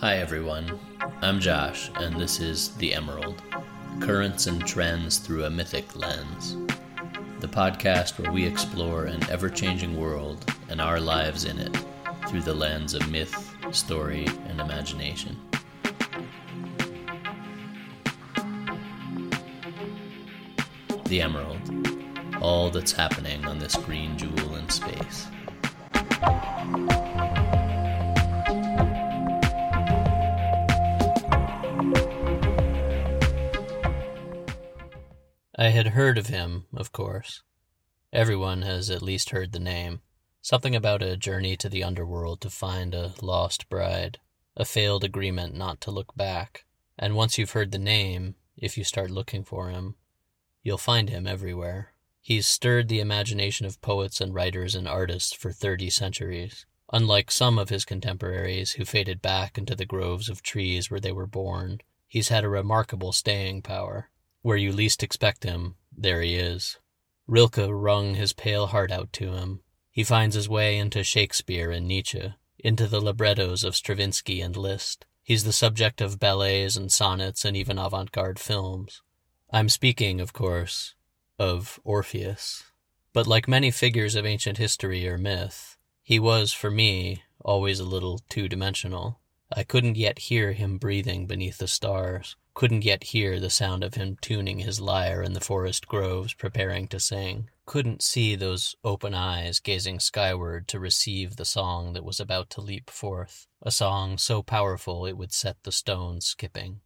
Hi, everyone. I'm Josh, and this is The Emerald Currents and Trends Through a Mythic Lens. The podcast where we explore an ever changing world and our lives in it through the lens of myth, story, and imagination. The Emerald. All that's happening on this green jewel in space. I had heard of him, of course. Everyone has at least heard the name. Something about a journey to the underworld to find a lost bride, a failed agreement not to look back. And once you've heard the name, if you start looking for him, you'll find him everywhere. He's stirred the imagination of poets and writers and artists for 30 centuries. Unlike some of his contemporaries who faded back into the groves of trees where they were born, he's had a remarkable staying power. Where you least expect him, there he is. Rilke wrung his pale heart out to him. He finds his way into Shakespeare and Nietzsche, into the librettos of Stravinsky and Liszt. He's the subject of ballets and sonnets and even avant garde films. I'm speaking, of course, of Orpheus. But like many figures of ancient history or myth, he was, for me, always a little two dimensional. I couldn't yet hear him breathing beneath the stars couldn't yet hear the sound of him tuning his lyre in the forest groves preparing to sing, couldn't see those open eyes gazing skyward to receive the song that was about to leap forth, a song so powerful it would set the stones skipping.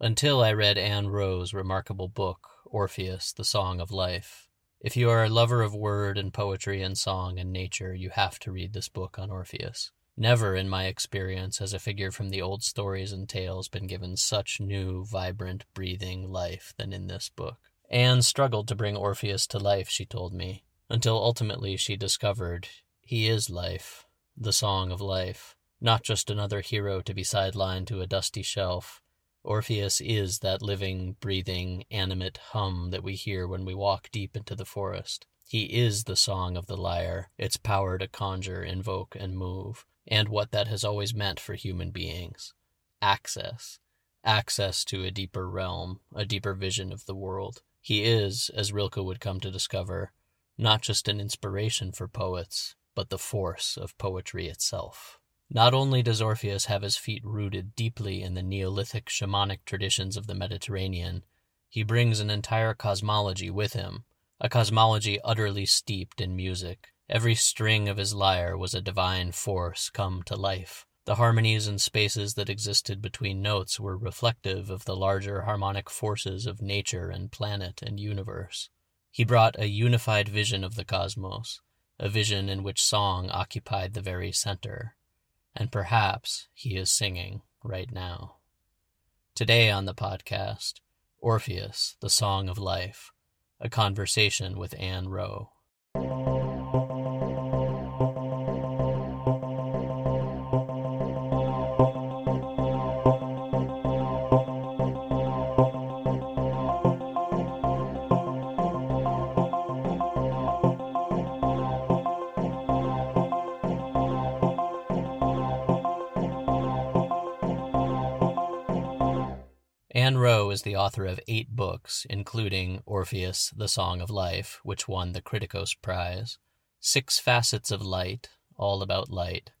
Until I read Ann Wroe's remarkable book, Orpheus, the Song of Life. If you are a lover of word and poetry and song and nature, you have to read this book on Orpheus. Never in my experience has a figure from the old stories and tales been given such new, vibrant, breathing life than in this book. Ann struggled to bring Orpheus to life, she told me, until ultimately she discovered he is life, the song of life, not just another hero to be sidelined to a dusty shelf. Orpheus is that living, breathing, animate hum that we hear when we walk deep into the forest. He is the song of the lyre, its power to conjure, invoke, and move and what that has always meant for human beings access. Access to a deeper realm, a deeper vision of the world. He is, as Rilke would come to discover, not just an inspiration for poets, but the force of poetry itself. Not only does Orpheus have his feet rooted deeply in the Neolithic shamanic traditions of the Mediterranean, he brings an entire cosmology with him, a cosmology utterly steeped in music, Every string of his lyre was a divine force come to life. The harmonies and spaces that existed between notes were reflective of the larger harmonic forces of nature and planet and universe. He brought a unified vision of the cosmos, a vision in which song occupied the very center. And perhaps he is singing right now. Today on the podcast, Orpheus, the Song of Life, a conversation with Ann Wroe. Is the author of eight books, including Orpheus, the Song of Life, which won the Criticos Prize, Six Facets of Light, all about light,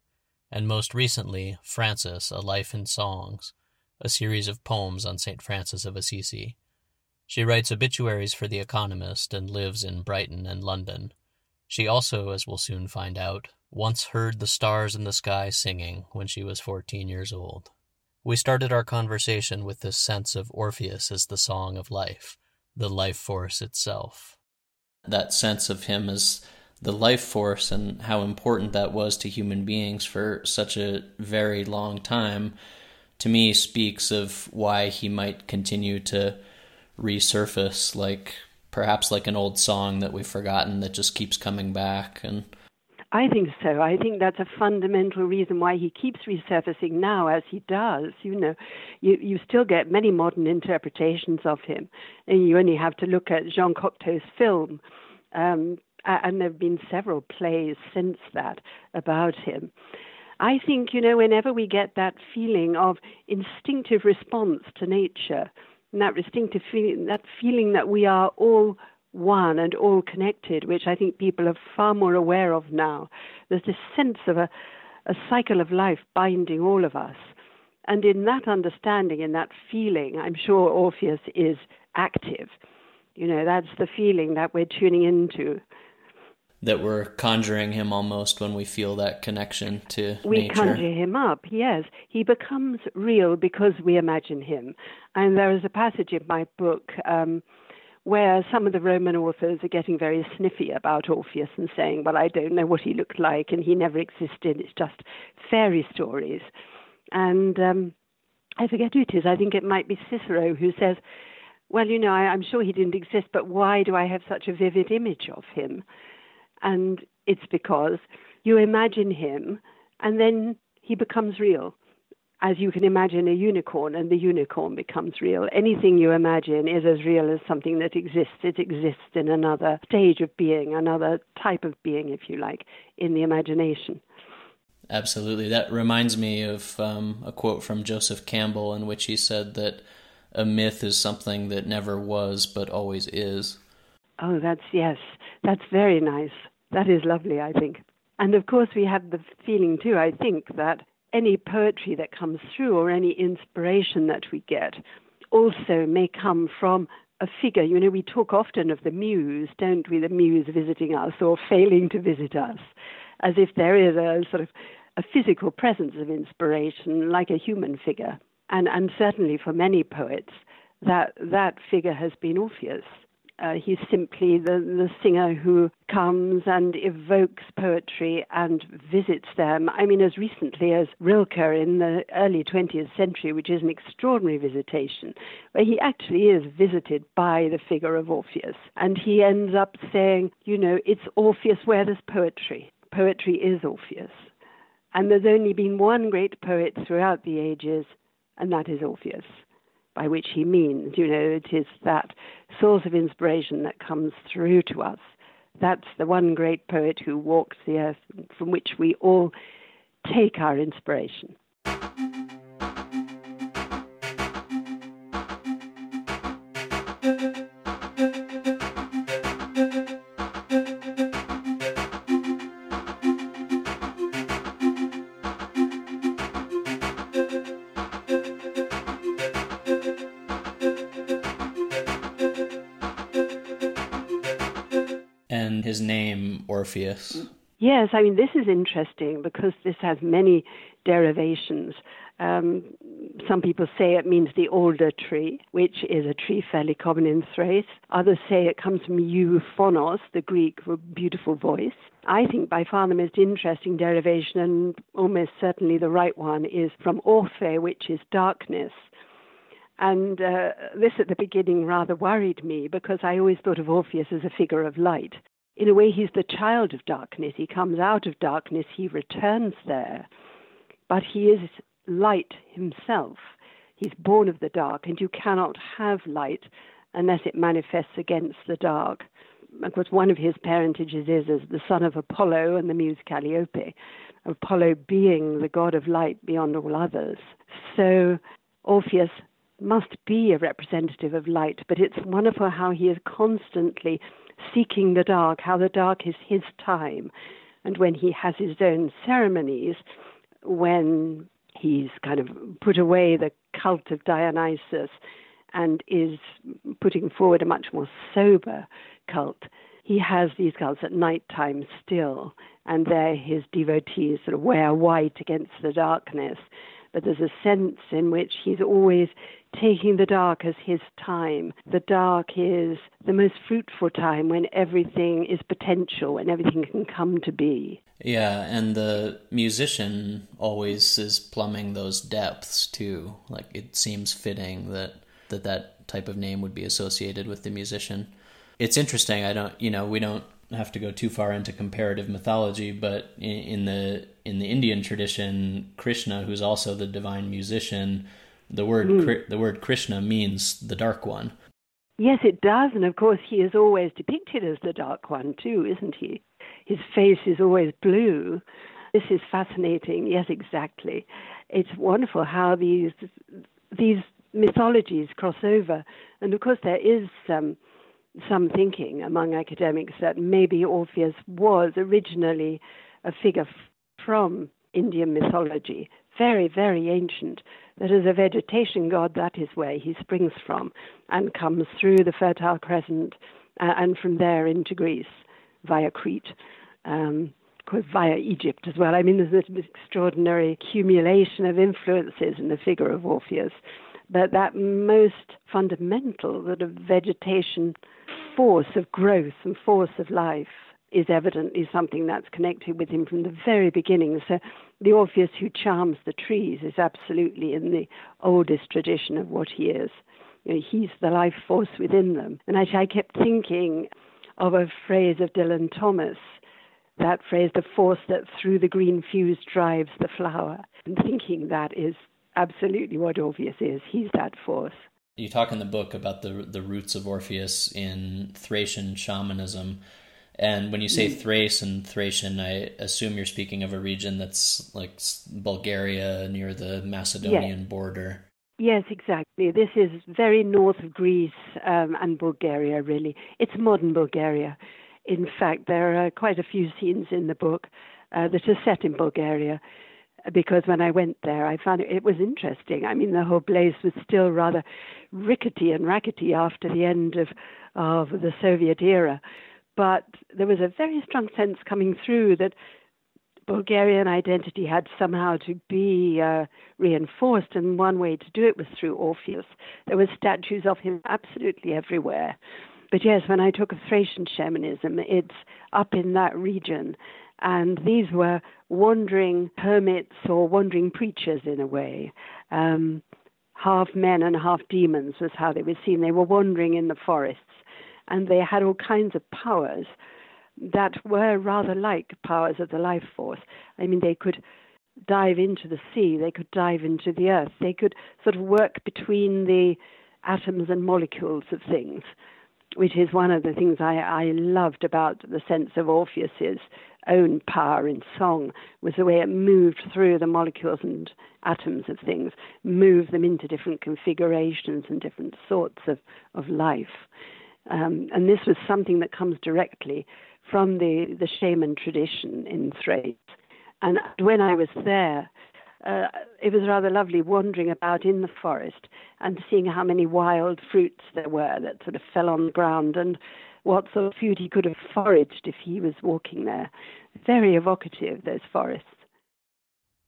and most recently, Francis, A Life in Songs, a series of poems on St. Francis of Assisi. She writes obituaries for The Economist and lives in Brighton and London. She also, as we'll soon find out, once heard the stars in the sky singing when she was 14 years old. We started our conversation with this sense of Orpheus as the song of life, the life force itself. That sense of him as the life force and how important that was to human beings for such a very long time, to me speaks of why he might continue to resurface like perhaps like an old song that we've forgotten that just keeps coming back and I think so. I think that's a fundamental reason why he keeps resurfacing now as he does. You know, you, you still get many modern interpretations of him, and you only have to look at Jean Cocteau's film. Um, and there have been several plays since that about him. I think, you know, whenever we get that feeling of instinctive response to nature, and that instinctive feeling, that feeling that we are all one and all connected, which I think people are far more aware of now. There's this sense of a, a cycle of life binding all of us. And in that understanding, in that feeling, I'm sure Orpheus is active. You know, that's the feeling that we're tuning into. That we're conjuring him almost when we feel that connection to we nature. conjure him up, yes. He becomes real because we imagine him. And there is a passage in my book um, where some of the Roman authors are getting very sniffy about Orpheus and saying, well, I don't know what he looked like and he never existed. It's just fairy stories. And um, I forget who it is. I think it might be Cicero who says, well, you know, I, I'm sure he didn't exist, but why do I have such a vivid image of him? And it's because you imagine him and then he becomes real as you can imagine a unicorn, and the unicorn becomes real. Anything you imagine is as real as something that exists. It exists in another stage of being, another type of being, if you like, in the imagination. Absolutely. That reminds me of um, a quote from Joseph Campbell in which he said that a myth is something that never was but always is. Oh, that's yes. That's very nice. That is lovely, I think. And of course, we have the feeling too, I think, that any poetry that comes through or any inspiration that we get also may come from a figure. You know, we talk often of the muse, don't we? The muse visiting us or failing to visit us, as if there is a sort of a physical presence of inspiration, like a human figure. And, and certainly for many poets, that, that figure has been Orpheus. Uh, he's simply the, the singer who comes and evokes poetry and visits them. I mean, as recently as Rilke in the early 20th century, which is an extraordinary visitation, where he actually is visited by the figure of Orpheus. And he ends up saying, you know, it's Orpheus where there's poetry. Poetry is Orpheus. And there's only been one great poet throughout the ages, and that is Orpheus by which he means. You know, it is that source of inspiration that comes through to us. That's the one great poet who walks the earth from which we all take our inspiration. Orpheus. Yes, I mean, this is interesting because this has many derivations. Um, some people say it means the alder tree, which is a tree fairly common in Thrace. Others say it comes from euphonos, the Greek for beautiful voice. I think by far the most interesting derivation, and almost certainly the right one, is from orphe, which is darkness. And uh, this at the beginning rather worried me because I always thought of Orpheus as a figure of light in a way, he's the child of darkness. He comes out of darkness, he returns there, but he is light himself. He's born of the dark, and you cannot have light unless it manifests against the dark. Of course, one of his parentages is as the son of Apollo and the muse Calliope, Apollo being the god of light beyond all others. So Orpheus must be a representative of light, but it's wonderful how he is constantly seeking the dark, how the dark is his time. And when he has his own ceremonies, when he's kind of put away the cult of Dionysus and is putting forward a much more sober cult, he has these cults at night time still, and there his devotees sort of wear white against the darkness. But there's a sense in which he's always taking the dark as his time. The dark is the most fruitful time when everything is potential, and everything can come to be. Yeah, and the musician always is plumbing those depths too. Like it seems fitting that that, that type of name would be associated with the musician. It's interesting. I don't, you know, we don't have to go too far into comparative mythology, but in, in the in the Indian tradition, Krishna, who's also the divine musician, the word mm. the word Krishna means the dark one. Yes, it does, and of course he is always depicted as the dark one too, isn't he? His face is always blue, This is fascinating. Yes, exactly. It's wonderful how these these mythologies cross over, and of course there is um, some thinking among academics that maybe Orpheus was originally a figure from Indian mythology, very, very ancient, that as a vegetation god, that is where he springs from and comes through the Fertile Crescent uh, and from there into Greece via Crete. Um, via Egypt as well. I mean, there's an extraordinary accumulation of influences in the figure of Orpheus. But that most fundamental sort of vegetation force of growth and force of life is evidently something that's connected with him from the very beginning. So the Orpheus who charms the trees is absolutely in the oldest tradition of what he is. You know, he's the life force within them. And actually, I kept thinking of a phrase of Dylan Thomas, that phrase, the force that through the green fuse drives the flower, and thinking that is absolutely what Orpheus is. He's that force you talk in the book about the the roots of Orpheus in Thracian shamanism. And when you say mm. Thrace and Thracian, I assume you're speaking of a region that's like Bulgaria near the Macedonian yes. border. Yes, exactly. This is very north of Greece um, and Bulgaria, really. It's modern Bulgaria. In fact, there are quite a few scenes in the book uh, that are set in Bulgaria because when I went there, I found it, it, was interesting. I mean, the whole place was still rather rickety and rackety after the end of, of the Soviet era. But there was a very strong sense coming through that Bulgarian identity had somehow to be uh, reinforced, and one way to do it was through Orpheus. There were statues of him absolutely everywhere. But yes, when I talk of Thracian shamanism, it's up in that region. And these were wandering hermits or wandering preachers in a way. Um, half men and half demons was how they were seen. They were wandering in the forests and they had all kinds of powers that were rather like powers of the life force. I mean, they could dive into the sea, they could dive into the earth, they could sort of work between the atoms and molecules of things, which is one of the things I, I loved about the sense of Orpheus's own power in song was the way it moved through the molecules and atoms of things, moved them into different configurations and different sorts of, of life. Um, and this was something that comes directly from the, the shaman tradition in Thrace. And when I was there, uh, it was rather lovely wandering about in the forest and seeing how many wild fruits there were that sort of fell on the ground and what sort of food he could have foraged if he was walking there. Very evocative, those forests.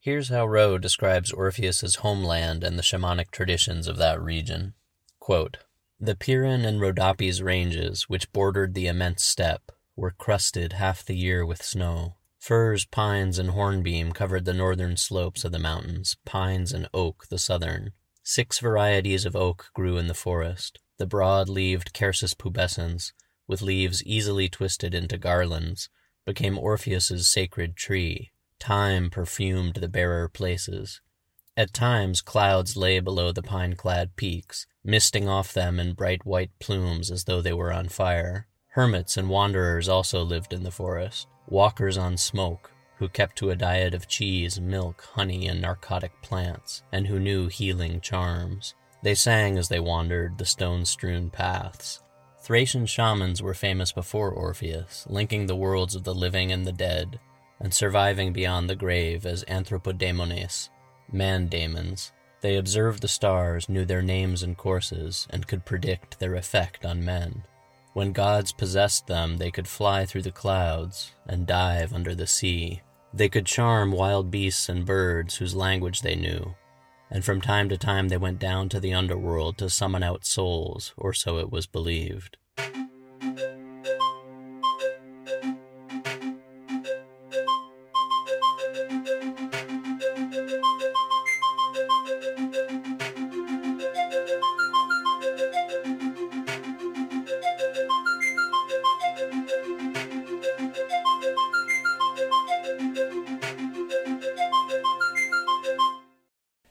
Here's how Wroe describes Orpheus's homeland and the shamanic traditions of that region. Quote, the Pirin and Rhodopes ranges, which bordered the immense steppe, were crusted half the year with snow. Firs, pines, and hornbeam covered the northern slopes of the mountains, pines and oak the southern. Six varieties of oak grew in the forest. The broad-leaved Quercus pubescens, with leaves easily twisted into garlands, became Orpheus's sacred tree. Time perfumed the barer places. At times clouds lay below the pine-clad peaks, misting off them in bright white plumes as though they were on fire. Hermits and wanderers also lived in the forest, walkers on smoke, who kept to a diet of cheese, milk, honey, and narcotic plants, and who knew healing charms. They sang as they wandered the stone strewn paths. Thracian shamans were famous before Orpheus, linking the worlds of the living and the dead, and surviving beyond the grave as anthropodaemones, man daemons, they observed the stars, knew their names and courses, and could predict their effect on men. When gods possessed them, they could fly through the clouds and dive under the sea. They could charm wild beasts and birds whose language they knew, and from time to time they went down to the underworld to summon out souls, or so it was believed.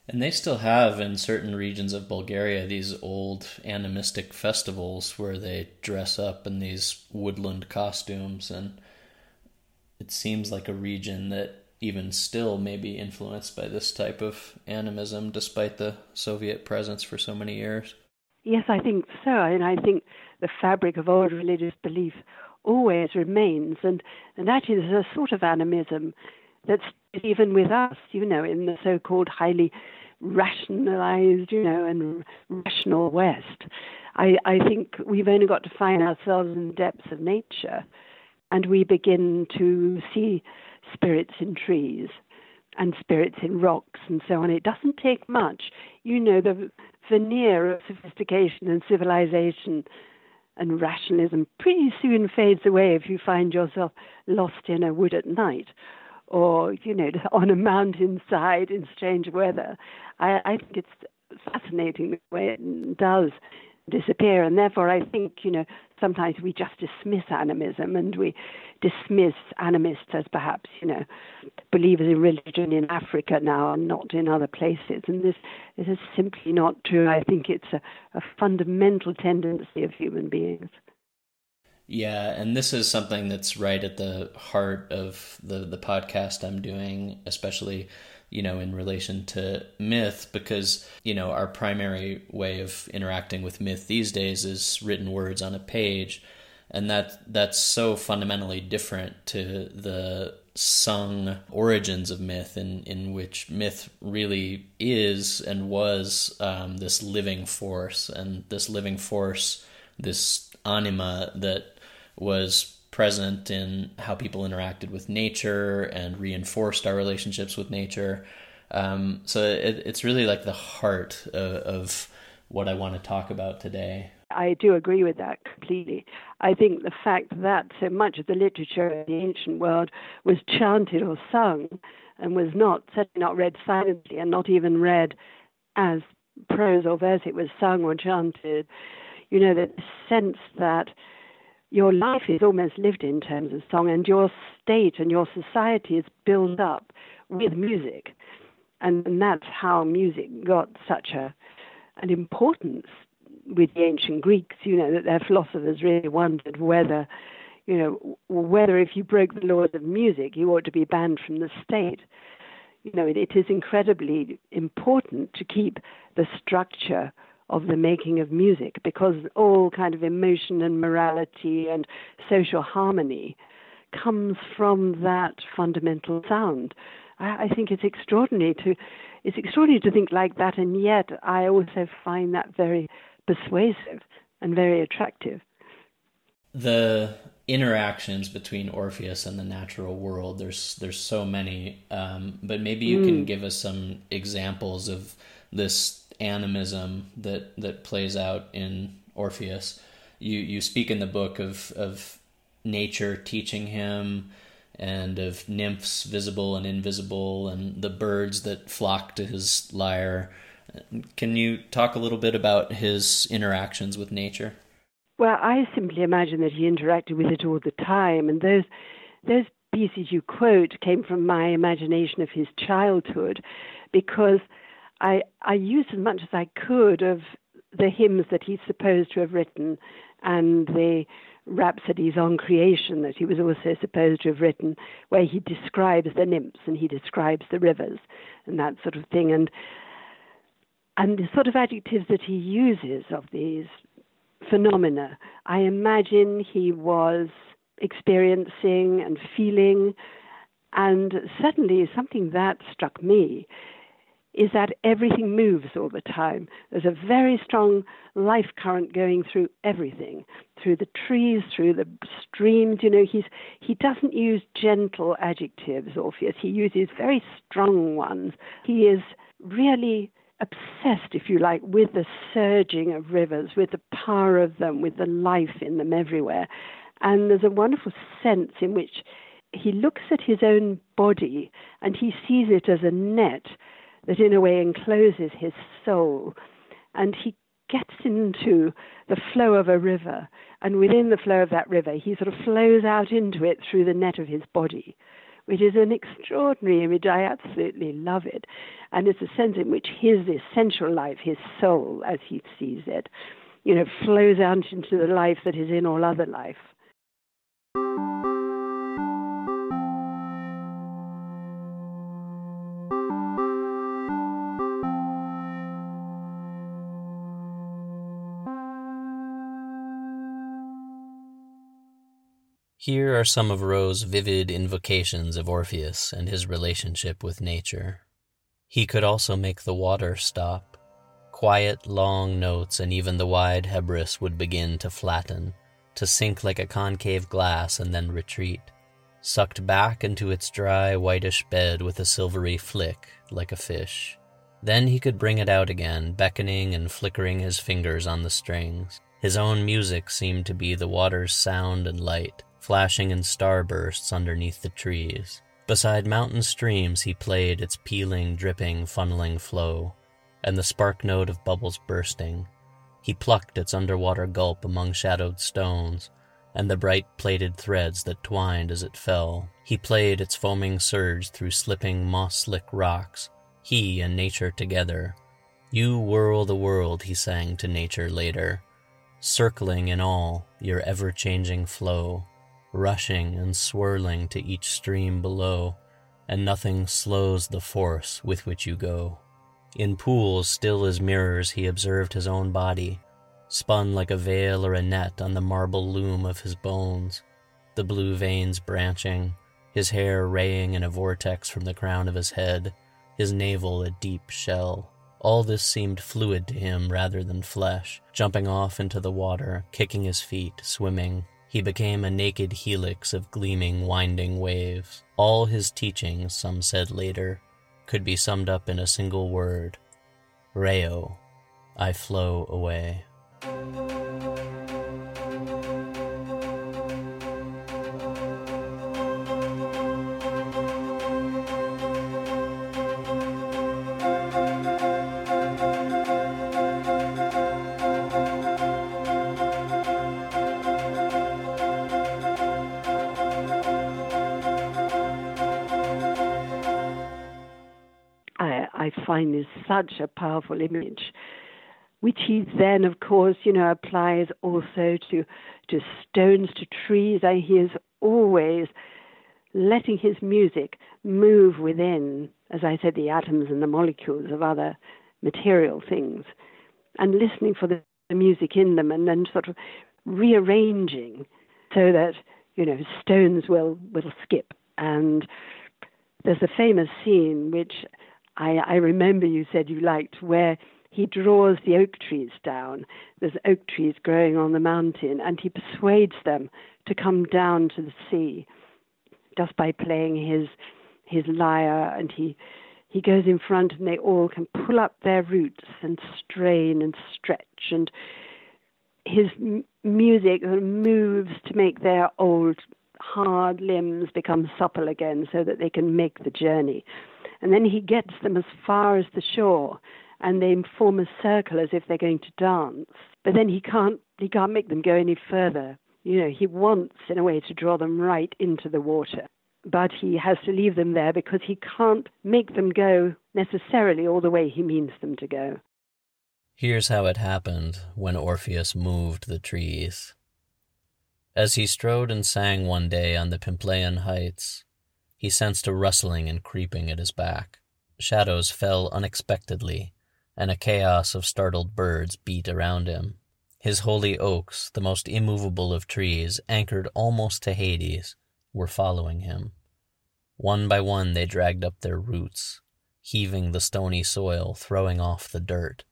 And they still have in certain regions of Bulgaria these old animistic festivals where they dress up in these woodland costumes and it seems like a region that even still may be influenced by this type of animism despite the Soviet presence for so many years. Yes, I think so. And I think the fabric of old religious belief always remains. And, and actually, there's a sort of animism that's even with us, you know, in the so called highly rationalized, you know, and rational West. I, I think we've only got to find ourselves in the depths of nature and we begin to see spirits in trees and spirits in rocks and so on. It doesn't take much. You know, the veneer of sophistication and civilization and rationalism pretty soon fades away if you find yourself lost in a wood at night or, you know, on a mountainside in strange weather. I, I think it's fascinating the way it does disappear. And therefore, I think, you know, sometimes we just dismiss animism and we dismiss animists as perhaps, you know, believers in religion in Africa now and not in other places. And this, this is simply not true. I think it's a, a fundamental tendency of human beings. Yeah, and this is something that's right at the heart of the the podcast I'm doing, especially you know, in relation to myth, because, you know, our primary way of interacting with myth these days is written words on a page. And that that's so fundamentally different to the sung origins of myth, in, in which myth really is and was um, this living force, and this living force, this anima that was present in how people interacted with nature and reinforced our relationships with nature. Um, so it, it's really like the heart of, of what I want to talk about today. I do agree with that completely. I think the fact that so much of the literature of the ancient world was chanted or sung and was not certainly not read silently and not even read as prose or verse, it was sung or chanted. You know, the sense that your life is almost lived in terms of song, and your state and your society is built up with music. And, and that's how music got such a an importance with the ancient Greeks, you know, that their philosophers really wondered whether, you know, whether if you broke the laws of music, you ought to be banned from the state. You know, it, it is incredibly important to keep the structure of the making of music because all kind of emotion and morality and social harmony comes from that fundamental sound. I, I think it's extraordinary to it's extraordinary to think like that, and yet I also find that very persuasive and very attractive. The interactions between Orpheus and the natural world there's there's so many, um, but maybe you mm. can give us some examples of this animism that that plays out in Orpheus. You you speak in the book of of nature teaching him and of nymphs visible and invisible and the birds that flock to his lyre. Can you talk a little bit about his interactions with nature? Well, I simply imagine that he interacted with it all the time, and those those pieces you quote came from my imagination of his childhood, because I, I used as much as I could of the hymns that he's supposed to have written and the rhapsodies on creation that he was also supposed to have written, where he describes the nymphs and he describes the rivers and that sort of thing. And and the sort of adjectives that he uses of these phenomena, I imagine he was experiencing and feeling. And certainly something that struck me is that everything moves all the time. There's a very strong life current going through everything, through the trees, through the streams. You know, he's he doesn't use gentle adjectives, Orpheus. He uses very strong ones. He is really obsessed, if you like, with the surging of rivers, with the power of them, with the life in them everywhere. And there's a wonderful sense in which he looks at his own body and he sees it as a net that in a way encloses his soul. And he gets into the flow of a river, and within the flow of that river, he sort of flows out into it through the net of his body, which is an extraordinary image. I absolutely love it. And it's a sense in which his essential life, his soul, as he sees it, you know, flows out into the life that is in all other life. Here are some of Wroe's vivid invocations of Orpheus and his relationship with nature. He could also make the water stop. Quiet, long notes, and even the wide Hebrus would begin to flatten, to sink like a concave glass and then retreat, sucked back into its dry, whitish bed with a silvery flick, like a fish. Then he could bring it out again, beckoning and flickering his fingers on the strings. His own music seemed to be the water's sound and light, flashing in starbursts underneath the trees. Beside mountain streams he played its pealing, dripping, funneling flow, and the spark note of bubbles bursting. He plucked its underwater gulp among shadowed stones, and the bright plaited threads that twined as it fell. He played its foaming surge through slipping moss-slick rocks, he and nature together. You whirl the world, he sang to nature later, circling in all your ever-changing flow rushing and swirling to each stream below, and nothing slows the force with which you go. In pools still as mirrors, he observed his own body, spun like a veil or a net on the marble loom of his bones, the blue veins branching, his hair raying in a vortex from the crown of his head, his navel a deep shell. All this seemed fluid to him rather than flesh, jumping off into the water, kicking his feet, swimming, he became a naked helix of gleaming, winding waves. All his teachings, some said later, could be summed up in a single word Reo, I flow away. Such a powerful image, which he then, of course, you know, applies also to to stones, to trees. He is always letting his music move within, as I said, the atoms and the molecules of other material things, and listening for the, the music in them, and then sort of rearranging so that you know stones will will skip and there's a famous scene which I, I remember you said you liked where he draws the oak trees down. There's oak trees growing on the mountain, and he persuades them to come down to the sea just by playing his his lyre, and he he goes in front, and they all can pull up their roots and strain and stretch, and his m- music moves to make their old hard limbs become supple again, so that they can make the journey. And then he gets them as far as the shore and they form a circle as if they're going to dance. But then he can't he can't make them go any further. You know, he wants in a way to draw them right into the water. But he has to leave them there because he can't make them go necessarily all the way he means them to go. Here's how it happened when Orpheus moved the trees. As he strode and sang one day on the Pymplaean heights, he sensed a rustling and creeping at his back. Shadows fell unexpectedly, and a chaos of startled birds beat around him. His holy oaks, the most immovable of trees, anchored almost to Hades, were following him. One by one they dragged up their roots, heaving the stony soil, throwing off the dirt.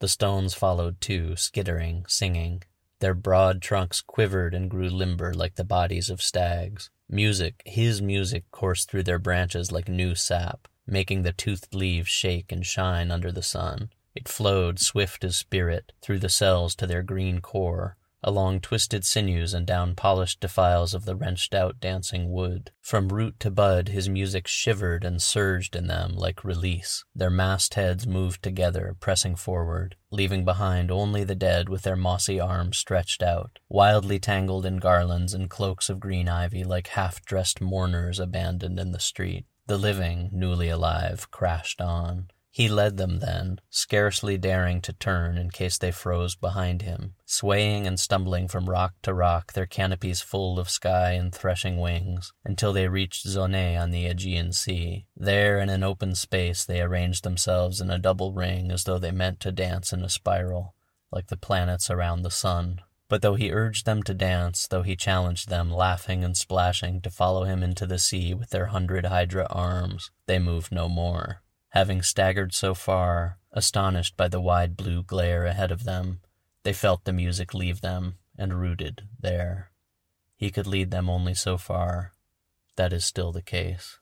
The stones followed too, skittering, singing. Their broad trunks quivered and grew limber like the bodies of stags. Music, his music, coursed through their branches like new sap, making the toothed leaves shake and shine under the sun. It flowed, swift as spirit, through the cells to their green core, along twisted sinews and down polished defiles of the wrenched out dancing wood. From root to bud his music shivered and surged in them like release. Their massed heads moved together, pressing forward, leaving behind only the dead with their mossy arms stretched out, wildly tangled in garlands and cloaks of green ivy like half-dressed mourners abandoned in the street. The living, newly alive, crashed on. He led them then, scarcely daring to turn in case they froze behind him, swaying and stumbling from rock to rock, their canopies full of sky and threshing wings, until they reached Zoné on the Aegean Sea. There, in an open space, they arranged themselves in a double ring as though they meant to dance in a spiral, like the planets around the sun. But though he urged them to dance, though he challenged them, laughing and splashing, to follow him into the sea with their hundred hydra arms, they moved no more. Having staggered so far, astonished by the wide blue glare ahead of them, they felt the music leave them and rooted there. He could lead them only so far. That is still the case.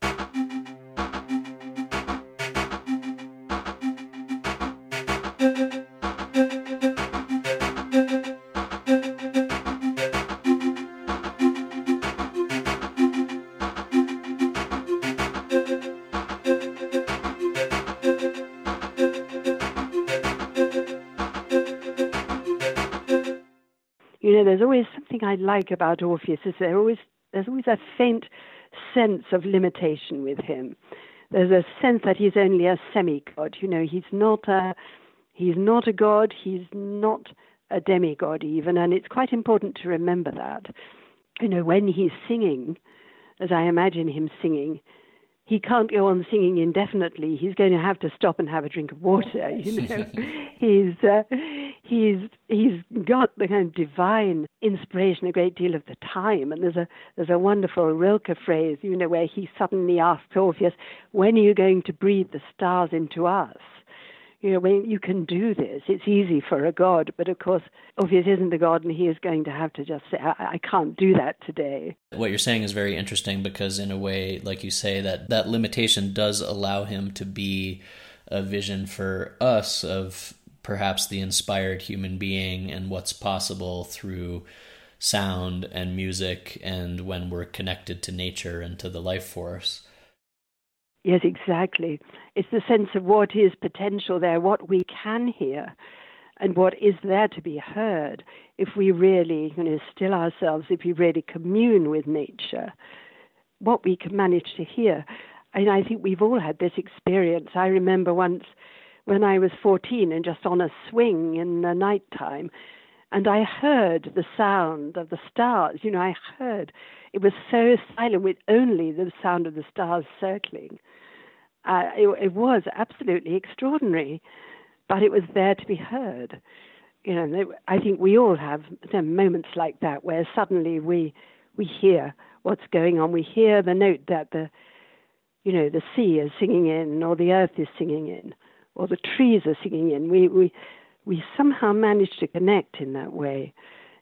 I like about Orpheus is there always there's always a faint sense of limitation with him. There's a sense that he's only a semi-god. You know, he's not a he's not a god. He's not a demigod even, and it's quite important to remember that. You know, when he's singing, as I imagine him singing, he can't go on singing indefinitely. He's going to have to stop and have a drink of water. You know, he's uh, he's he's got the kind of divine inspiration a great deal of the time. And there's a there's a wonderful Rilke phrase, you know, where he suddenly asks Orpheus, "When are you going to breathe the stars into us?" You know, when you can do this, it's easy for a god, but of course, Orpheus isn't a god, and he is going to have to just say, I, I can't do that today. What you're saying is very interesting because, in a way, like you say, that that limitation does allow him to be a vision for us of perhaps the inspired human being and what's possible through sound and music and when we're connected to nature and to the life force. Yes, exactly. It's the sense of what is potential there, what we can hear, and what is there to be heard if we really you know, still ourselves, if we really commune with nature, what we can manage to hear. And I think we've all had this experience. I remember once when I was 14 and just on a swing in the night time, and I heard the sound of the stars. You know, I heard it was so silent with only the sound of the stars circling. Uh, it, it, was absolutely extraordinary, but it was there to be heard. You know, I think we all have moments like that where suddenly we we hear what's going on. We hear the note that the you know the sea is singing in, or the earth is singing in, or the trees are singing in. We we we somehow manage to connect in that way,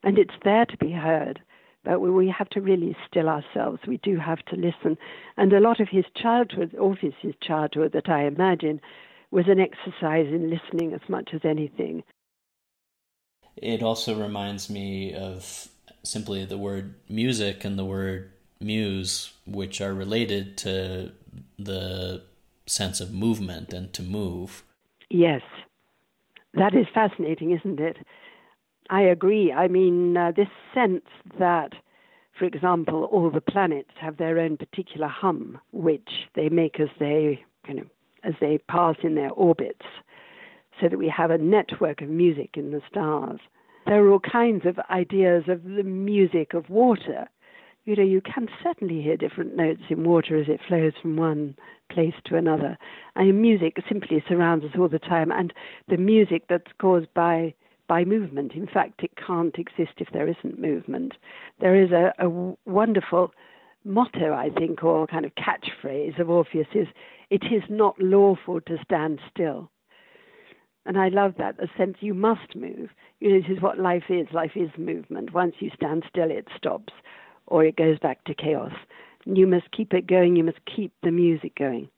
and it's there to be heard but we have to really still ourselves. We do have to listen. And a lot of his childhood, Orpheus's childhood, that I imagine, was an exercise in listening as much as anything. It also reminds me of simply the word music and the word muse, which are related to the sense of movement and to move. Yes, that is fascinating, isn't it? I agree. I mean, uh, this sense that, for example, all the planets have their own particular hum, which they make as they, you know, as they pass in their orbits, so that we have a network of music in the stars. There are all kinds of ideas of the music of water. You know, you can certainly hear different notes in water as it flows from one place to another. I And music simply surrounds us all the time. And the music that's caused by by movement. In fact, it can't exist if there isn't movement. There is a, a wonderful motto, I think, or kind of catchphrase of Orpheus is, it is not lawful to stand still. And I love that, the sense you must move. You know, this is what life is. Life is movement. Once you stand still, it stops or it goes back to chaos. You must keep it going. You must keep the music going.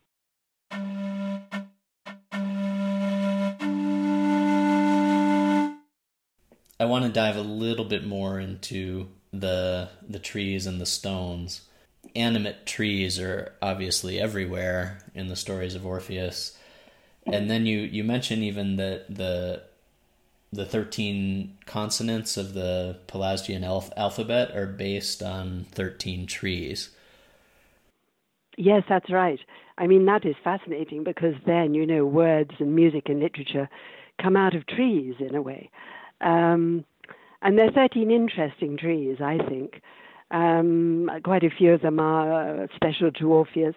I want to dive a little bit more into the the trees and the stones. Animate trees are obviously everywhere in the stories of Orpheus, and then you you mention even that the the thirteen consonants of the Pelasgian alf- alphabet are based on thirteen trees. Yes, that's right. I mean that is fascinating because then you know words and music and literature come out of trees in a way. Um, and there are 13 interesting trees, I think. Um, quite a few of them are special to Orpheus,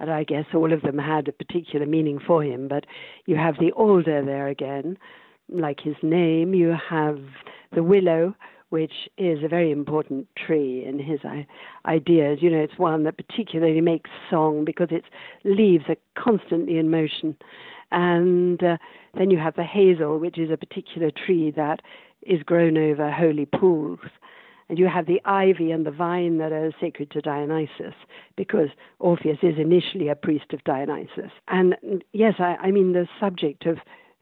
and I guess all of them had a particular meaning for him. But you have the alder there again, like his name. You have the willow, which is a very important tree in his ideas. You know, it's one that particularly makes song because its leaves are constantly in motion. And uh, then you have the hazel, which is a particular tree that is grown over holy pools. And you have the ivy and the vine that are sacred to Dionysus, because Orpheus is initially a priest of Dionysus. And yes, I, I mean, the subject of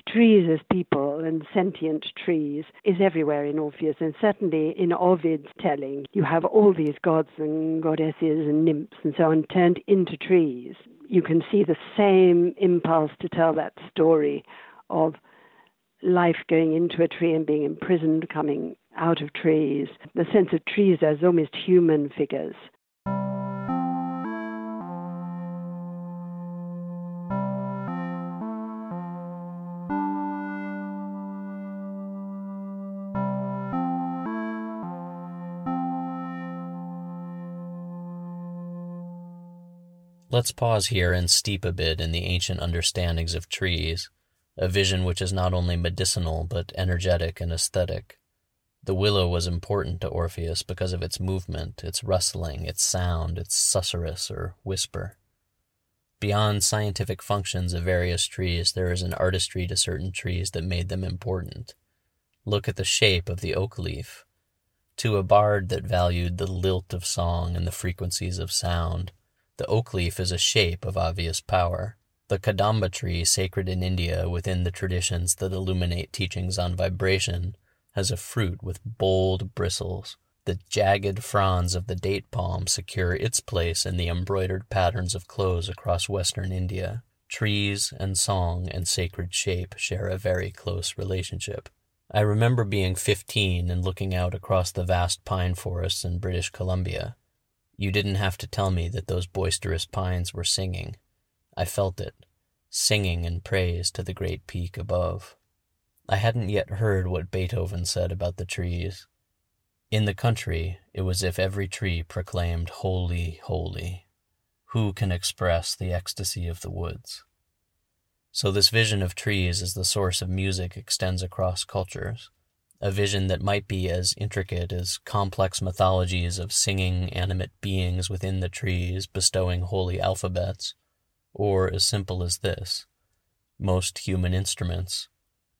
trees as people and sentient trees is everywhere in Orpheus, and certainly in Ovid's telling, you have all these gods and goddesses and nymphs and so on turned into trees. You can see the same impulse to tell that story of life going into a tree and being imprisoned, coming out of trees, the sense of trees as almost human figures. Let's pause here and steep a bit in the ancient understandings of trees, a vision which is not only medicinal but energetic and aesthetic. The willow was important to Orpheus because of its movement, its rustling, its sound, its susurrus or whisper. Beyond scientific functions of various trees, there is an artistry to certain trees that made them important. Look at the shape of the oak leaf. To a bard that valued the lilt of song and the frequencies of sound, the oak leaf is a shape of obvious power. The Kadamba tree, sacred in India within the traditions that illuminate teachings on vibration, has a fruit with bold bristles. The jagged fronds of the date palm secure its place in the embroidered patterns of clothes across western India. Trees and song and sacred shape share a very close relationship. I remember being 15 and looking out across the vast pine forests in British Columbia. You didn't have to tell me that those boisterous pines were singing. I felt it, singing in praise to the great peak above. I hadn't yet heard what Beethoven said about the trees. In the country, it was as if every tree proclaimed, Holy, holy. Who can express the ecstasy of the woods? So, this vision of trees as the source of music extends across cultures a vision that might be as intricate as complex mythologies of singing animate beings within the trees bestowing holy alphabets, or as simple as this most human instruments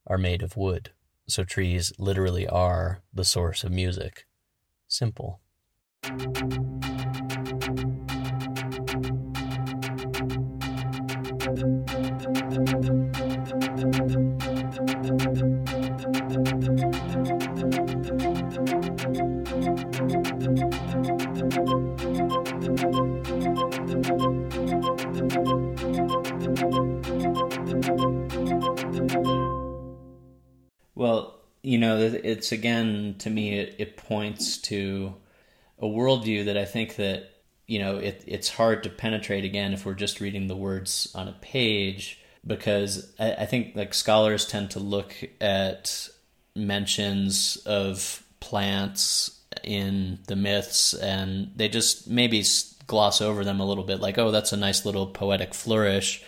are made of wood, so trees literally are the source of music. Simple. You know, it's again to me, it, it points to a worldview that I think that you know it, it's hard to penetrate again if we're just reading the words on a page because I, I think like scholars tend to look at mentions of plants in the myths and they just maybe gloss over them a little bit like oh that's a nice little poetic flourish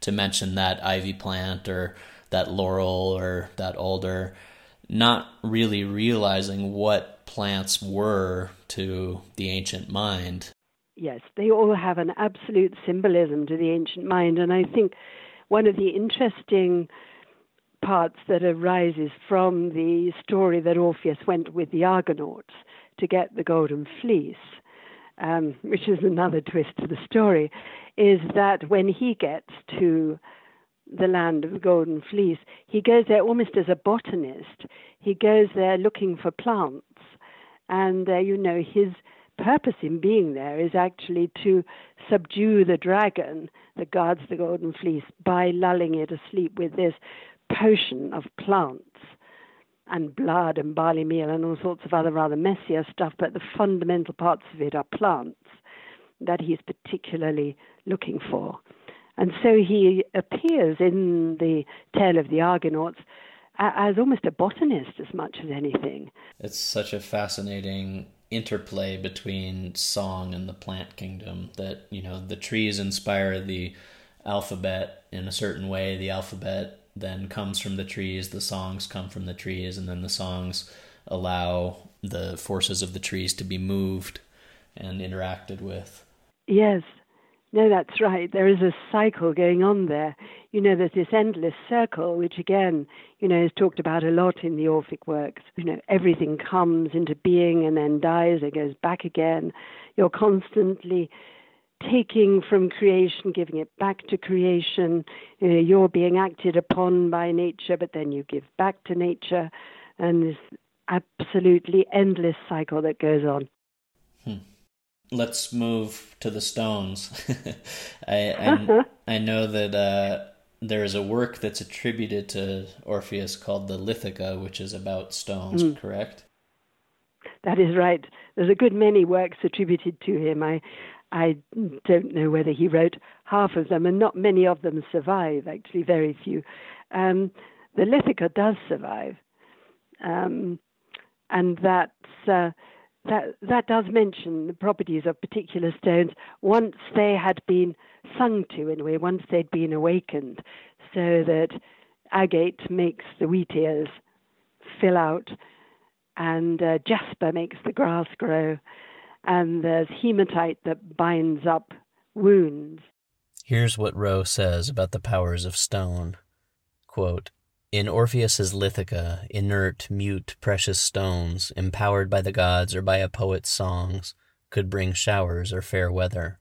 to mention that ivy plant or that laurel or that alder, not really realizing what plants were to the ancient mind. Yes, they all have an absolute symbolism to the ancient mind. And I think one of the interesting parts that arises from the story that Orpheus went with the Argonauts to get the golden fleece, um, which is another twist to the story, is that when he gets to the land of the Golden Fleece, he goes there almost as a botanist. He goes there looking for plants. And, uh, you know, his purpose in being there is actually to subdue the dragon that guards the Golden Fleece by lulling it asleep with this potion of plants and blood and barley meal and all sorts of other rather messier stuff, but the fundamental parts of it are plants that he's particularly looking for. And so he appears in the tale of the Argonauts as almost a botanist as much as anything. It's such a fascinating interplay between song and the plant kingdom that, you know, the trees inspire the alphabet in a certain way. The alphabet then comes from the trees, the songs come from the trees, and then the songs allow the forces of the trees to be moved and interacted with. Yes, no, that's right. There is a cycle going on there. You know, there's this endless circle, which again, you know, is talked about a lot in the Orphic works. You know, everything comes into being and then dies, it goes back again. You're constantly taking from creation, giving it back to creation. You know, you're being acted upon by nature, but then you give back to nature. And this absolutely endless cycle that goes on. Hmm let's move to the stones. I, I, I know that uh, there is a work that's attributed to Orpheus called the Lithica, which is about stones. Mm. Correct? That is right. There's a good many works attributed to him. I I don't know whether he wrote half of them, and not many of them survive. Actually, very few. Um, the Lithica does survive, um, and that's. Uh, that that does mention the properties of particular stones once they had been sung to in a way, once they'd been awakened, so that agate makes the wheat ears fill out, and uh, jasper makes the grass grow, and there's hematite that binds up wounds. Here's what Wroe says about the powers of stone. Quote, in Orpheus's Lithica, inert, mute, precious stones, empowered by the gods or by a poet's songs, could bring showers or fair weather.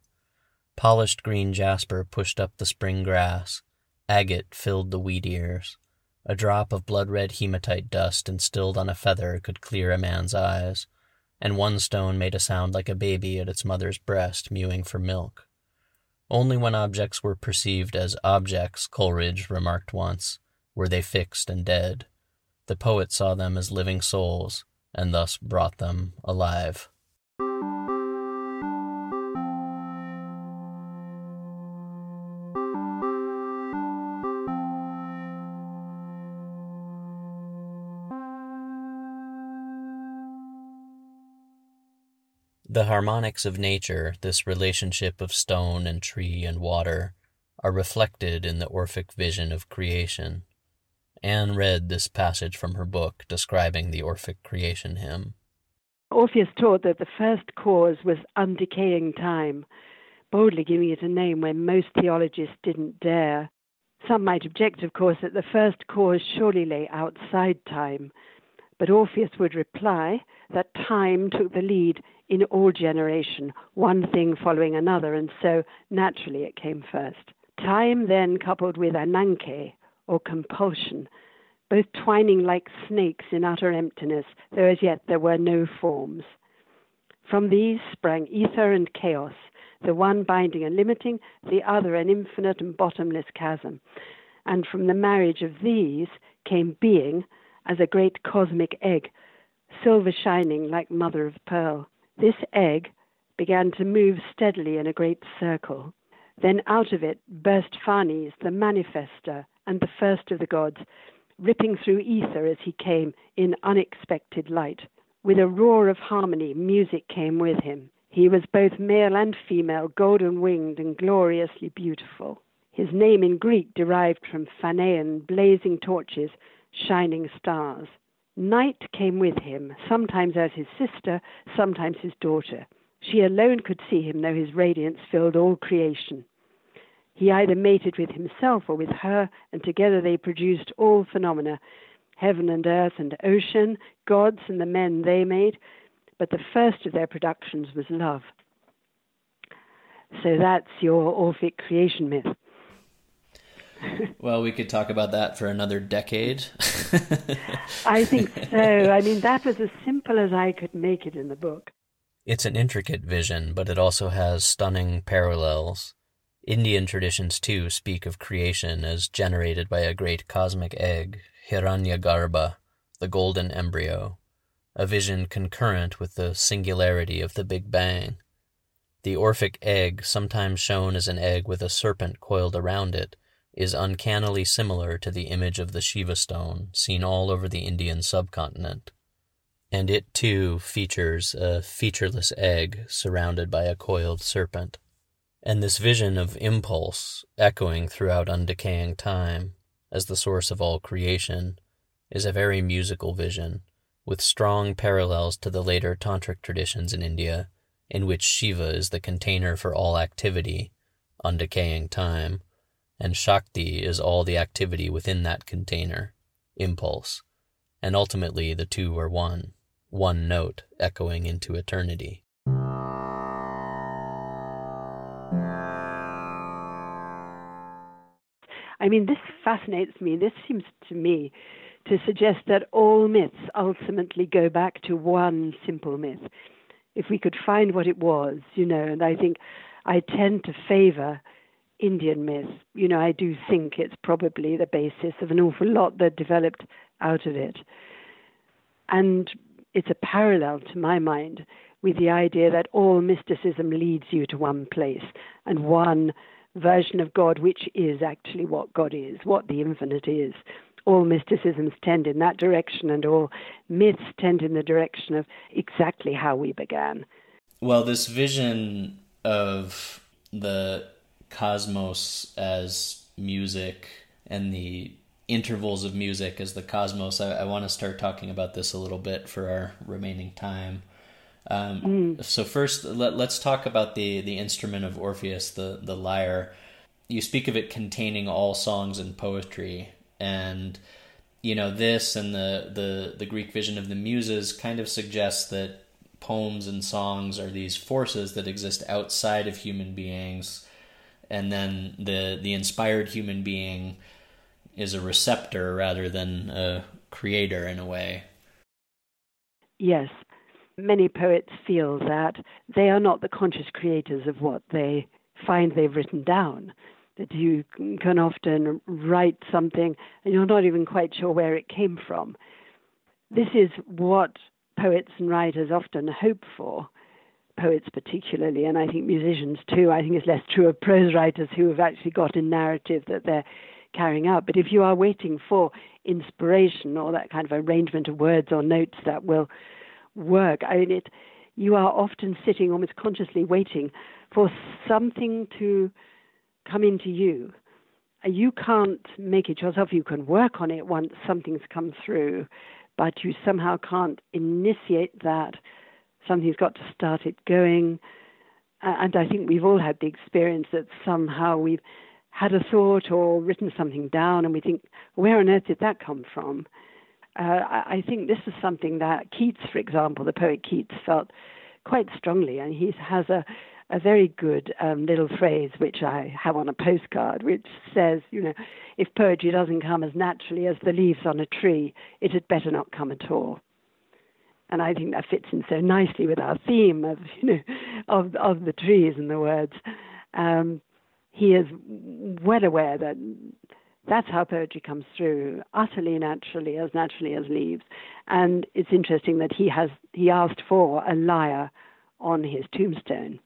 Polished green jasper pushed up the spring grass. Agate filled the wheat ears. A drop of blood red hematite dust instilled on a feather could clear a man's eyes, and one stone made a sound like a baby at its mother's breast mewing for milk. Only when objects were perceived as objects, Coleridge remarked once, were they fixed and dead. The poet saw them as living souls, and thus brought them alive. The harmonics of nature, this relationship of stone and tree and water, are reflected in the Orphic vision of creation. Ann read this passage from her book describing the Orphic creation hymn. Orpheus taught that the first cause was undecaying time, boldly giving it a name when most theologists didn't dare. Some might object, of course, that the first cause surely lay outside time, but Orpheus would reply that time took the lead in all generation, one thing following another, and so naturally it came first. Time then coupled with ananke, or compulsion, both twining like snakes in utter emptiness, though as yet there were no forms. From these sprang ether and chaos, the one binding and limiting, the other an infinite and bottomless chasm. And from the marriage of these came being as a great cosmic egg, silver shining like mother of pearl. This egg began to move steadily in a great circle. Then out of it burst Phanes, the manifester, and the first of the gods, ripping through ether as he came in unexpected light. With a roar of harmony, music came with him. He was both male and female, golden winged and gloriously beautiful. His name in Greek derived from Phanean, blazing torches, shining stars. Night came with him, sometimes as his sister, sometimes his daughter. She alone could see him, though his radiance filled all creation. He either mated with himself or with her, and together they produced all phenomena heaven and earth and ocean, gods and the men they made. But the first of their productions was love. So that's your Orphic creation myth. well, we could talk about that for another decade. I think so. I mean, that was as simple as I could make it in the book. It's an intricate vision, but it also has stunning parallels. Indian traditions too speak of creation as generated by a great cosmic egg, Hiranyagarbha, the golden embryo, a vision concurrent with the singularity of the Big Bang. The Orphic egg, sometimes shown as an egg with a serpent coiled around it, is uncannily similar to the image of the Shiva stone seen all over the Indian subcontinent. And it too features a featureless egg surrounded by a coiled serpent. And this vision of impulse, echoing throughout undecaying time, as the source of all creation, is a very musical vision, with strong parallels to the later tantric traditions in India, in which Shiva is the container for all activity, undecaying time, and Shakti is all the activity within that container, impulse, and ultimately the two are one, one note echoing into eternity. I mean, this fascinates me. This seems to me to suggest that all myths ultimately go back to one simple myth. If we could find what it was, you know, and I think I tend to favor Indian myth. You know, I do think it's probably the basis of an awful lot that developed out of it. And it's a parallel to my mind with the idea that all mysticism leads you to one place and one version of God, which is actually what God is, what the infinite is. All mysticisms tend in that direction, and all myths tend in the direction of exactly how we began. Well, this vision of the cosmos as music and the intervals of music as the cosmos, I, I want to start talking about this a little bit for our remaining time. Um, mm. So first, let, us talk about the the instrument of Orpheus, the the lyre. You speak of it containing all songs and poetry, and you know this and the the the Greek vision of the muses kind of suggests that poems and songs are these forces that exist outside of human beings, and then the the inspired human being is a receptor rather than a creator in a way. Yes, many poets feel that they are not the conscious creators of what they find they've written down. That you can often write something and you're not even quite sure where it came from. This is what poets and writers often hope for, poets particularly, and I think musicians too. I think it's less true of prose writers who have actually got a narrative that they're carrying out. But if you are waiting for inspiration or that kind of arrangement of words or notes that will work. I mean, it, you are often sitting almost consciously waiting for something to come into you. Uh, you can't make it yourself. You can work on it once something's come through, but you somehow can't initiate that. Something's got to start it going. And I think we've all had the experience that somehow we've had a thought or written something down and we think, where on earth did that come from? Uh, I, think this is something that Keats, for example, the poet Keats, felt quite strongly, and he has a a very good um, little phrase which I have on a postcard, which says, you know, if poetry doesn't come as naturally as the leaves on a tree, it had better not come at all. And I think that fits in so nicely with our theme of, you know, of of the trees and the words. Um, he is well aware that that's how poetry comes through, utterly naturally, as naturally as leaves. And it's interesting that he has he asked for a lyre on his tombstone.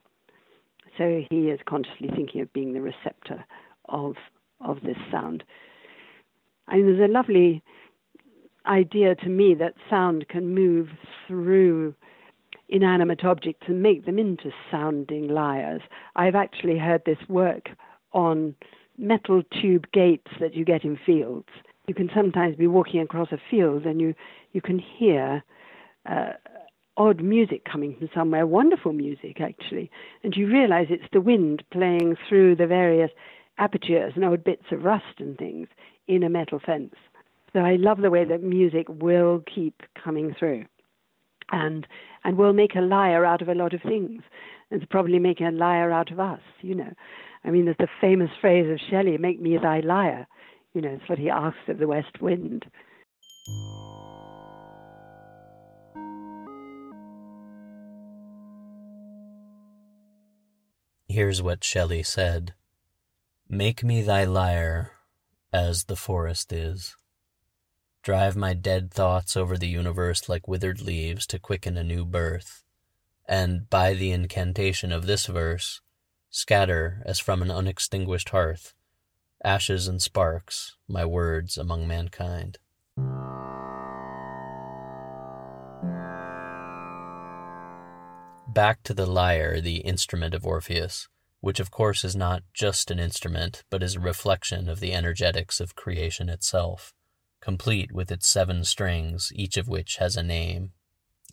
So he is consciously thinking of being the receptor of of this sound. I mean, there's a lovely idea to me that sound can move through inanimate objects and make them into sounding lyres. I've actually heard this work on metal tube gates that you get in fields. You can sometimes be walking across a field and you, you can hear uh, odd music coming from somewhere, wonderful music actually, and you realize it's the wind playing through the various apertures and old bits of rust and things in a metal fence. So I love the way that music will keep coming through. And and will make a liar out of a lot of things. And probably making a liar out of us, you know. I mean, there's the famous phrase of Shelley, make me thy lyre. You know, it's what he asks of the west wind. Here's what Shelley said Make me thy lyre as the forest is. Drive my dead thoughts over the universe like withered leaves to quicken a new birth. And by the incantation of this verse, Scatter, as from an unextinguished hearth, ashes and sparks, my words among mankind. Back to the lyre, the instrument of Orpheus, which of course is not just an instrument, but is a reflection of the energetics of creation itself, complete with its seven strings, each of which has a name.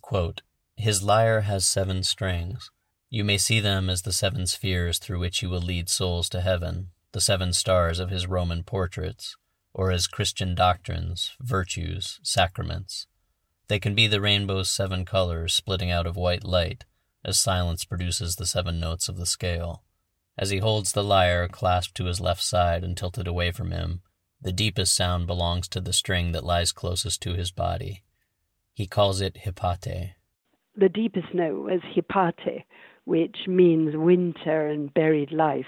Quote, His lyre has seven strings. You may see them as the seven spheres through which he will lead souls to heaven, the seven stars of his Roman portraits, or as Christian doctrines, virtues, sacraments. They can be the rainbow's seven colors splitting out of white light, as silence produces the seven notes of the scale. As he holds the lyre clasped to his left side and tilted away from him, the deepest sound belongs to the string that lies closest to his body. He calls it hypate. The deepest note is hypate, which means winter and buried life.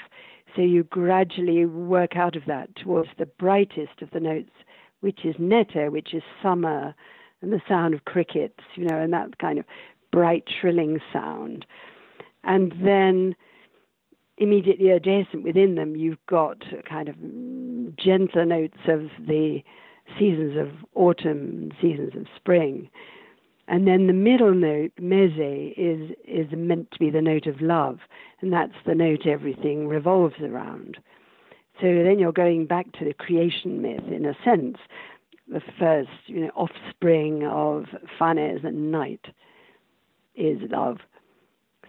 So you gradually work out of that towards the brightest of the notes, which is nete, which is summer, and the sound of crickets, you know, and that kind of bright trilling sound. And then immediately adjacent within them, you've got kind of gentler notes of the seasons of autumn, seasons of spring. And then the middle note, mese, is, is meant to be the note of love, and that's the note everything revolves around. So then you're going back to the creation myth in a sense, the first you know, offspring of Phanes and night is love.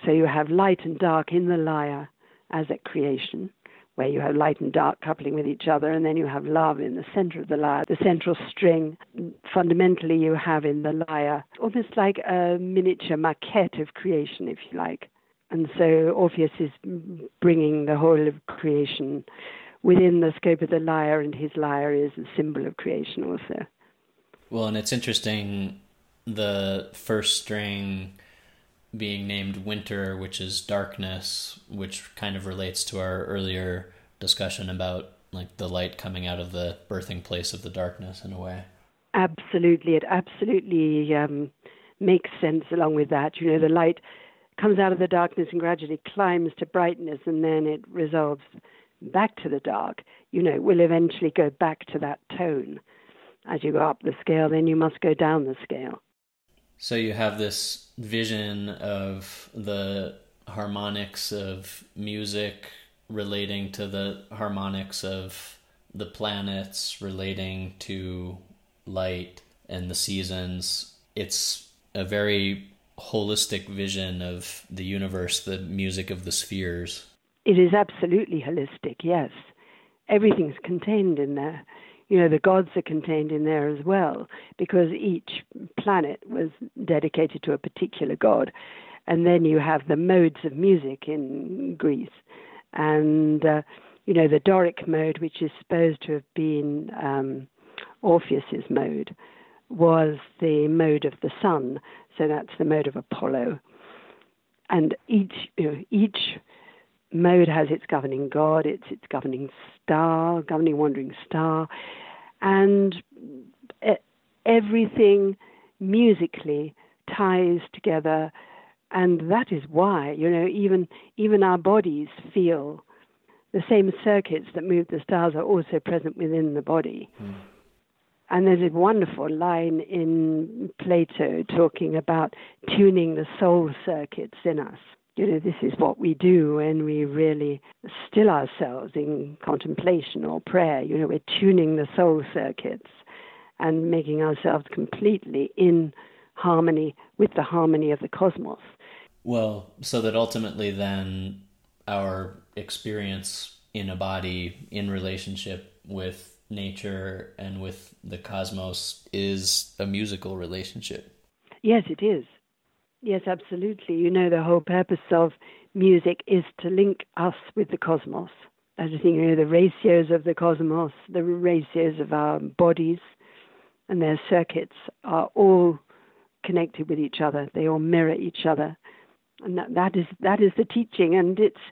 So you have light and dark in the lyre as at creation, where you have light and dark coupling with each other, and then you have love in the center of the lyre, the central string. Fundamentally, you have in the lyre almost like a miniature maquette of creation, if you like. And so Orpheus is bringing the whole of creation within the scope of the lyre, and his lyre is a symbol of creation also. Well, and it's interesting the first string being named winter, which is darkness, which kind of relates to our earlier discussion about like the light coming out of the birthing place of the darkness in a way. Absolutely, it absolutely um, makes sense along with that. You know, the light comes out of the darkness and gradually climbs to brightness, and then it resolves back to the dark. You know, will eventually go back to that tone. As you go up the scale, then you must go down the scale. So you have this vision of the harmonics of music relating to the harmonics of the planets, relating to light and the seasons. It's a very holistic vision of the universe, the music of the spheres. It is absolutely holistic, yes. Everything's contained in there you know, the gods are contained in there as well, because each planet was dedicated to a particular god. And then you have the modes of music in Greece. And, uh, you know, the Doric mode, which is supposed to have been um, Orpheus's mode, was the mode of the sun. So that's the mode of Apollo. And each, you know, each mode has its governing god, it's its governing star, governing wandering star, and everything musically ties together. And that is why, you know, even even our bodies feel the same circuits that move the stars are also present within the body. Mm. And there's a wonderful line in Plato talking about tuning the soul circuits in us you know, this is what we do when we really still ourselves in contemplation or prayer. You know, we're tuning the soul circuits and making ourselves completely in harmony with the harmony of the cosmos. Well, so that ultimately then our experience in a body in relationship with nature and with the cosmos is a musical relationship. Yes, it is. Yes, absolutely. You know, the whole purpose of music is to link us with the cosmos. You think, you know, the ratios of the cosmos, the ratios of our bodies, and their circuits are all connected with each other. They all mirror each other, and that, that is that is the teaching. And it's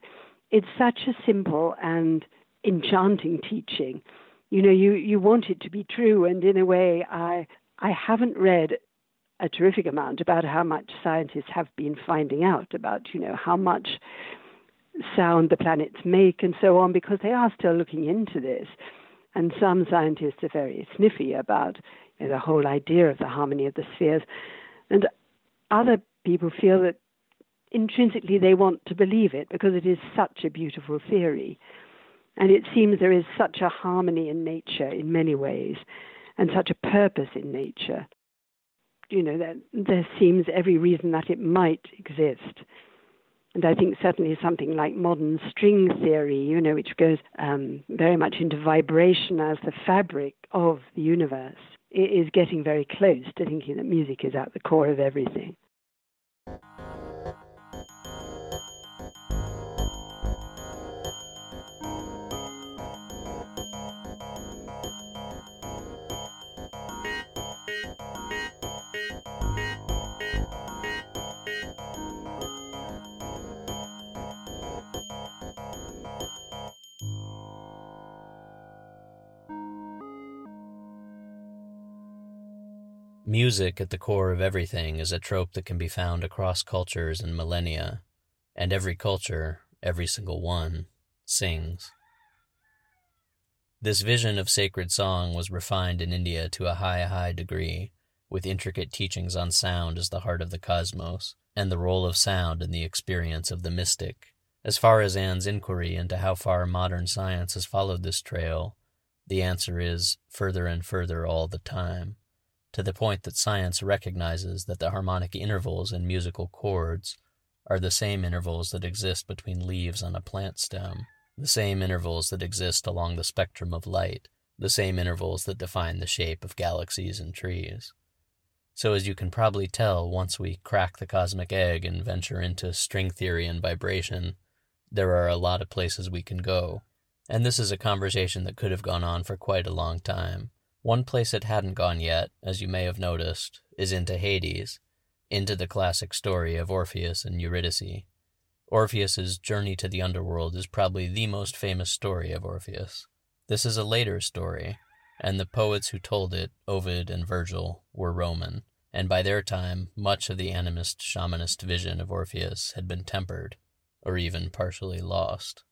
it's such a simple and enchanting teaching. You know, you you want it to be true, and in a way, I I haven't read a terrific amount about how much scientists have been finding out about, you know, how much sound the planets make and so on, because they are still looking into this. And some scientists are very sniffy about you know, the whole idea of the harmony of the spheres. And other people feel that intrinsically they want to believe it because it is such a beautiful theory. And it seems there is such a harmony in nature in many ways and such a purpose in nature. You know, there seems every reason that it might exist. And I think certainly something like modern string theory, you know, which goes um, very much into vibration as the fabric of the universe, is getting very close to thinking that music is at the core of everything. Music at the core of everything is a trope that can be found across cultures and millennia, and every culture, every single one, sings. This vision of sacred song was refined in India to a high, high degree, with intricate teachings on sound as the heart of the cosmos, and the role of sound in the experience of the mystic. As far as Ann's inquiry into how far modern science has followed this trail, the answer is further and further all the time to the point that science recognizes that the harmonic intervals in musical chords are the same intervals that exist between leaves on a plant stem, the same intervals that exist along the spectrum of light, the same intervals that define the shape of galaxies and trees. So, as you can probably tell, once we crack the cosmic egg and venture into string theory and vibration, there are a lot of places we can go. And this is a conversation that could have gone on for quite a long time. One place it hadn't gone yet, as you may have noticed, is into Hades, into the classic story of Orpheus and Eurydice. Orpheus's journey to the underworld is probably the most famous story of Orpheus. This is a later story, and the poets who told it, Ovid and Virgil, were Roman, and by their time much of the animist shamanist vision of Orpheus had been tempered, or even partially lost.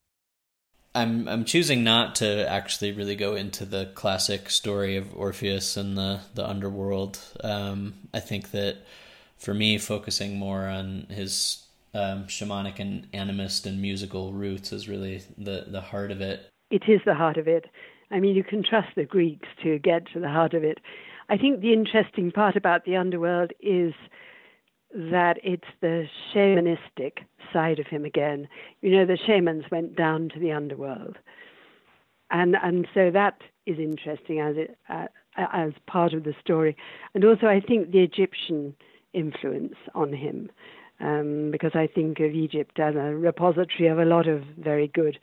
I'm I'm choosing not to actually really go into the classic story of Orpheus and the the underworld. Um, I think that for me, focusing more on his um, shamanic and animist and musical roots is really the the heart of it. It is the heart of it. I mean, you can trust the Greeks to get to the heart of it. I think the interesting part about the underworld is that it's the shamanistic side of him again. You know, the shamans went down to the underworld, and and so that is interesting as it uh, as part of the story, and also I think the Egyptian influence on him, um, because I think of Egypt as a repository of a lot of very good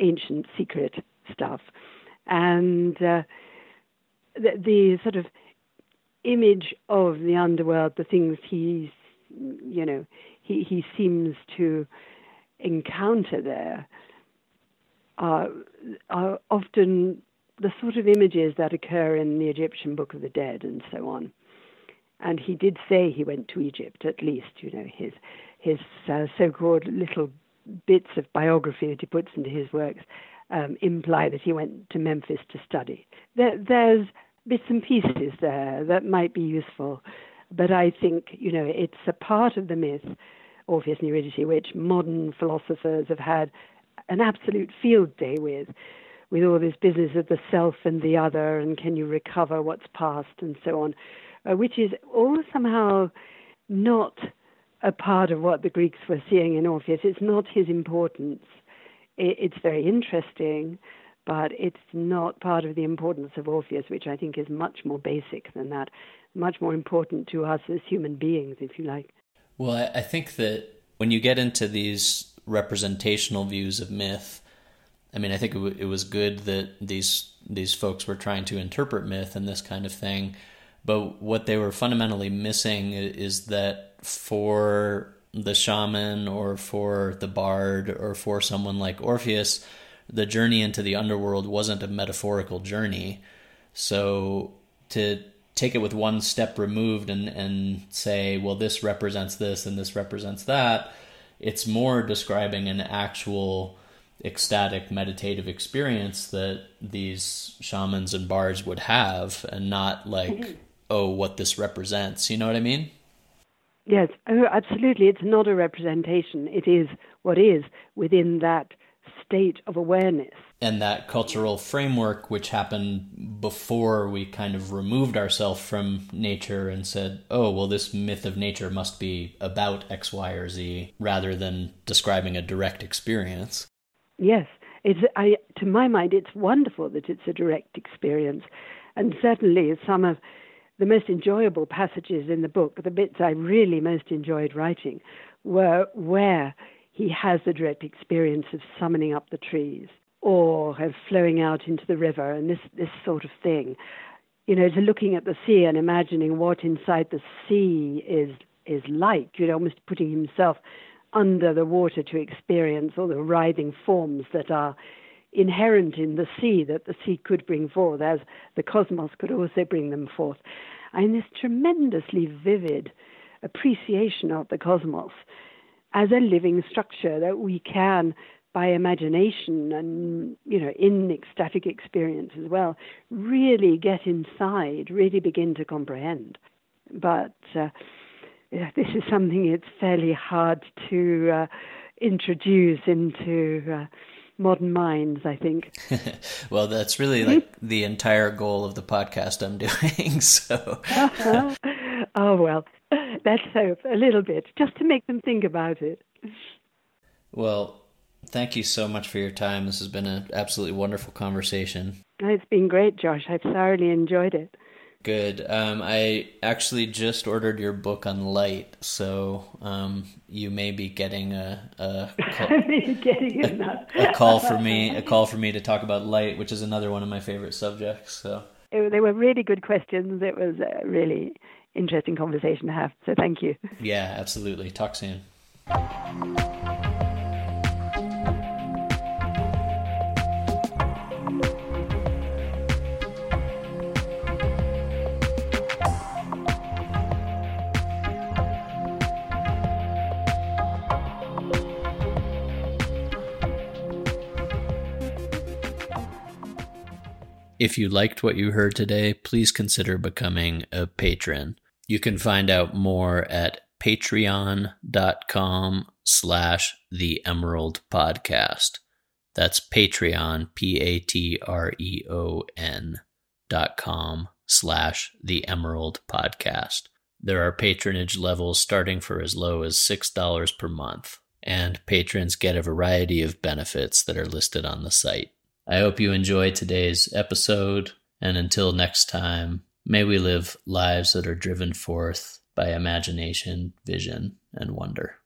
ancient secret stuff, and uh, the, the sort of image of the underworld, the things he's you know, he, he seems to encounter there are, are often the sort of images that occur in the Egyptian Book of the Dead and so on. And he did say he went to Egypt, at least, you know, his, his uh, so called little bits of biography that he puts into his works um, imply that he went to Memphis to study. There, there's bits and pieces there that might be useful but I think, you know, it's a part of the myth, Orpheus and Eurydice, which modern philosophers have had an absolute field day with, with all this business of the self and the other, and can you recover what's past, and so on, uh, which is all somehow not a part of what the Greeks were seeing in Orpheus. It's not his importance. It, it's very interesting, but it's not part of the importance of Orpheus, which I think is much more basic than that much more important to us as human beings, if you like. Well, I think that when you get into these representational views of myth, I mean, I think it, w- it was good that these these folks were trying to interpret myth and this kind of thing, but what they were fundamentally missing is that for the shaman or for the bard or for someone like Orpheus, the journey into the underworld wasn't a metaphorical journey. So to take it with one step removed and and say, well, this represents this and this represents that. It's more describing an actual ecstatic meditative experience that these shamans and bards would have, and not like, mm-hmm. oh, what this represents. You know what I mean? Yes, oh, absolutely. It's not a representation. It is what is within that state of awareness. And that cultural framework, which happened before we kind of removed ourselves from nature and said, oh, well, this myth of nature must be about X, Y, or Z, rather than describing a direct experience. Yes. It's, I, to my mind, it's wonderful that it's a direct experience. And certainly some of the most enjoyable passages in the book, the bits I really most enjoyed writing, were where he has the direct experience of summoning up the trees or of flowing out into the river and this, this sort of thing. You know, to looking at the sea and imagining what inside the sea is is like, you know, almost putting himself under the water to experience all the writhing forms that are inherent in the sea that the sea could bring forth, as the cosmos could also bring them forth. And this tremendously vivid appreciation of the cosmos as a living structure that we can, by imagination and you know in ecstatic experience as well, really get inside, really begin to comprehend. But uh, yeah, this is something it's fairly hard to uh, introduce into. Uh, modern minds, I think. well, that's really like the entire goal of the podcast I'm doing. So, oh well, let's hope a little bit, just to make them think about it. Well, thank you so much for your time. This has been an absolutely wonderful conversation. It's been great, Josh. I've thoroughly enjoyed it. Good. Um, I actually just ordered your book on light, so um, you may be getting a a call, getting a, a call for me a call for me to talk about light, which is another one of my favorite subjects. So it, they were really good questions. It was a really interesting conversation to have. So thank you. Yeah, absolutely. Talk soon. If you liked what you heard today, please consider becoming a patron. You can find out more at patreon.com slash the emerald podcast. That's Patreon, P A T R E O N dot com slash the emerald podcast. There are patronage levels starting for as low as $6 per month, and patrons get a variety of benefits that are listed on the site. I hope you enjoyed today's episode, and until next time, may we live lives that are driven forth by imagination, vision, and wonder.